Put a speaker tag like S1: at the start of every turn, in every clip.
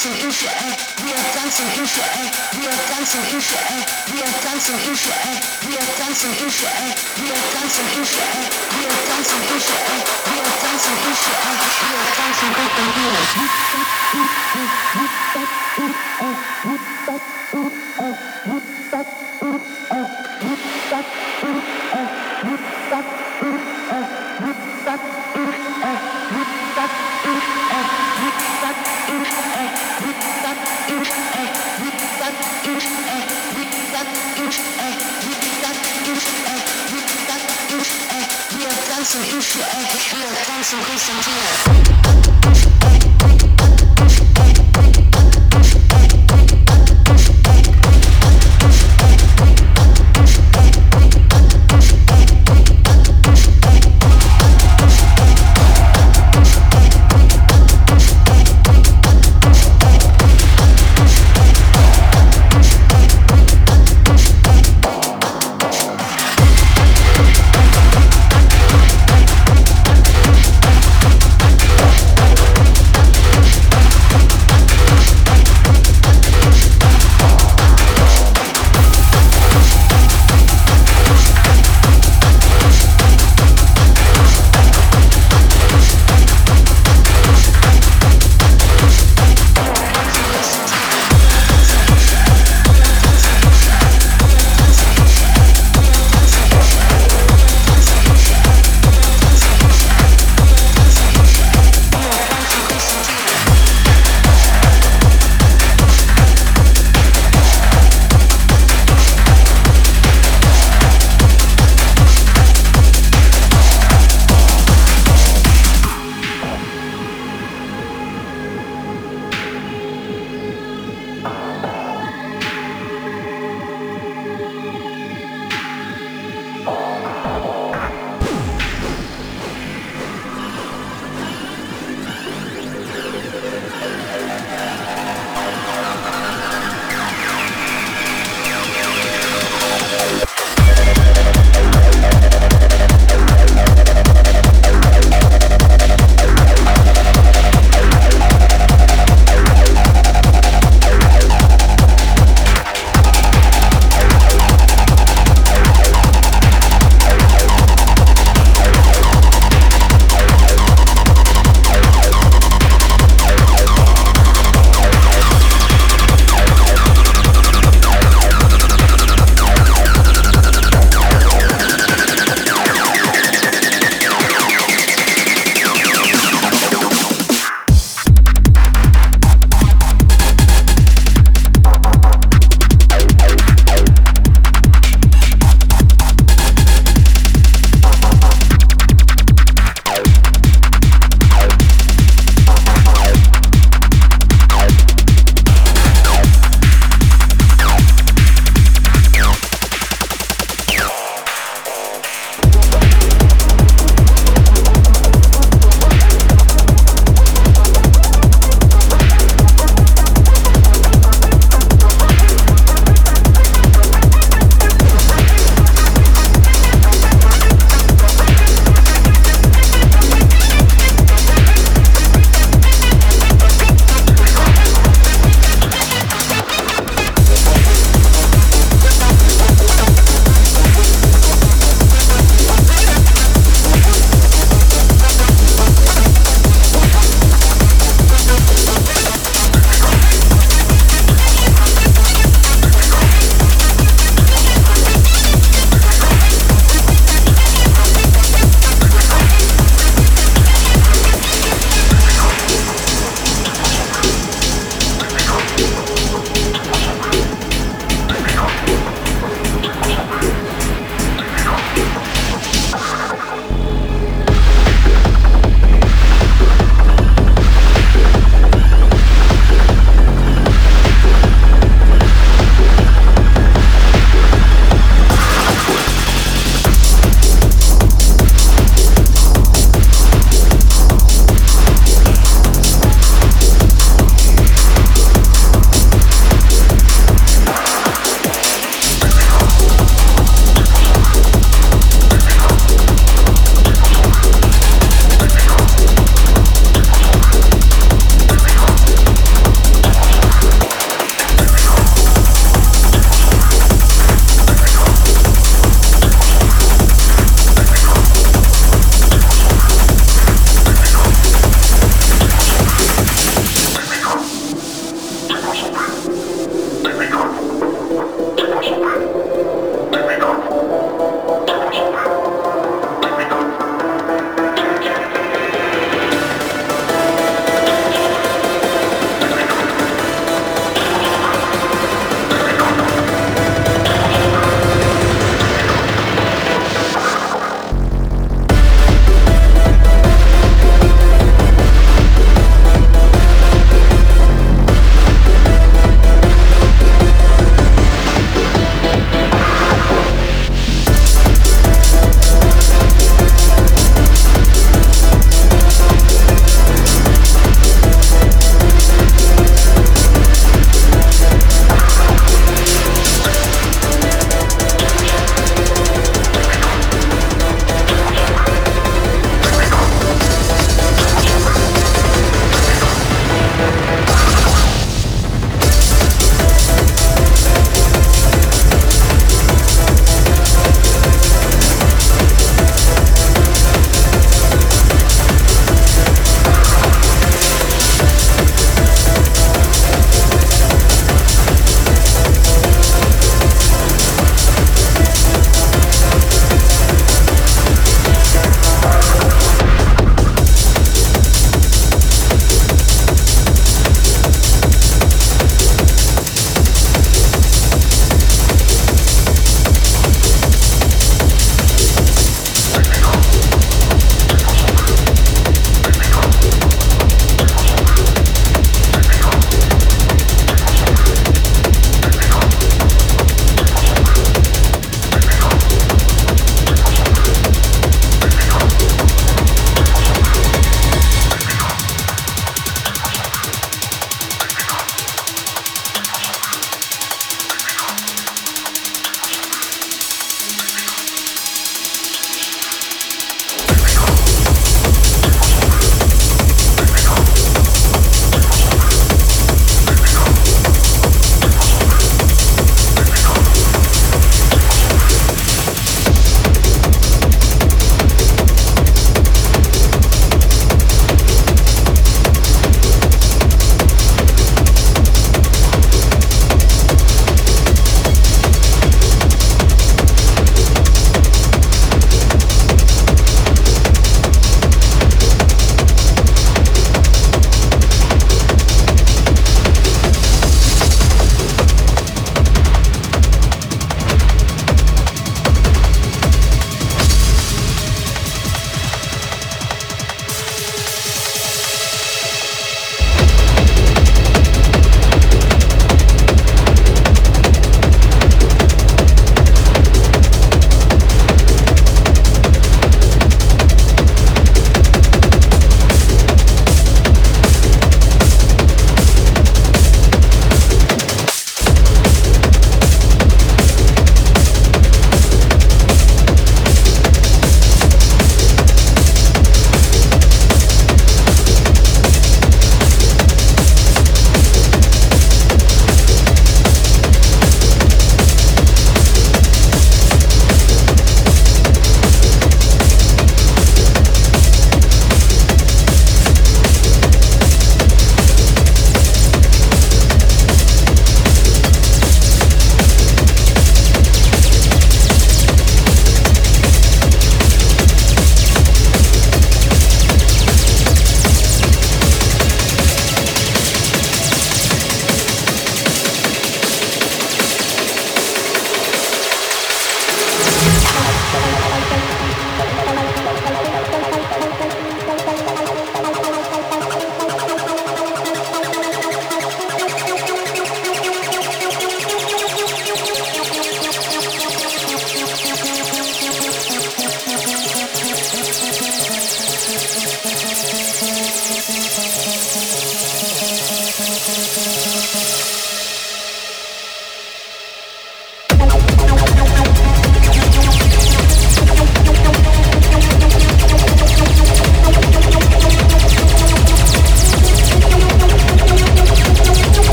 S1: dancing in air, we are dancing in air, we are dancing in air, we are dancing in air, we are dancing in air, we are dancing in air, we are dancing in air, we are dancing in air, we are dancing with the healers. dancing in the air,
S2: Konstantin für Ecke, Tanzen Konstantin.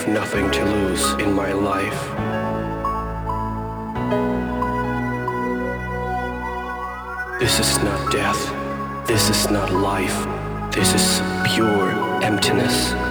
S2: Have
S3: nothing to lose in my life. This is not death. This is not life. This is pure emptiness.
S4: Emptiness.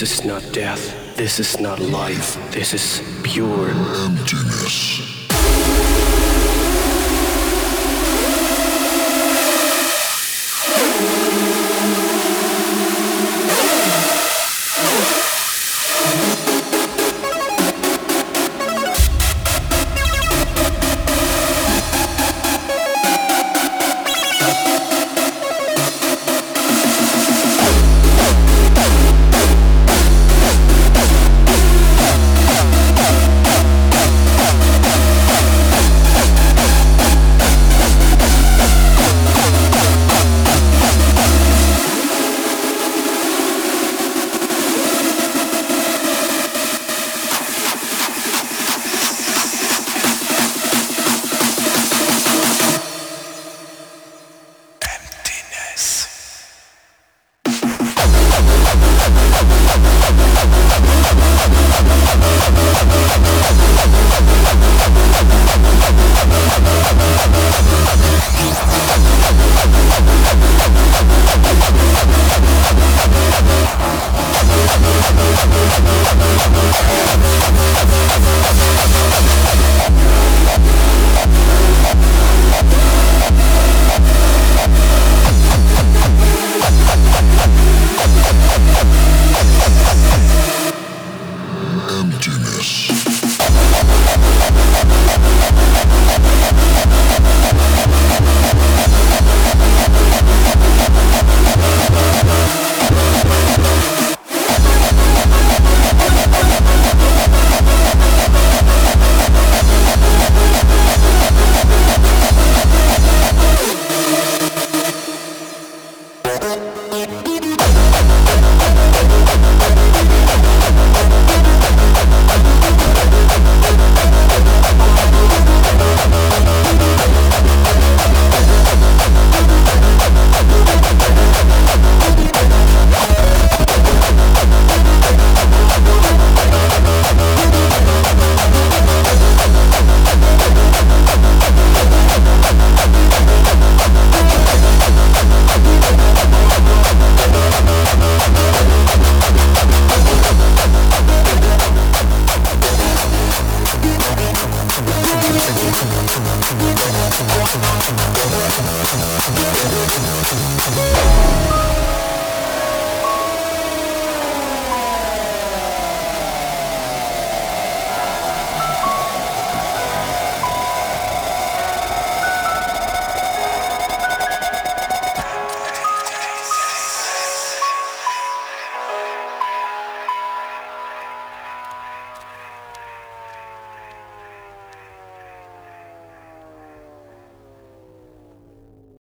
S3: This is not death. This is not life. This is pure
S4: Emptiness.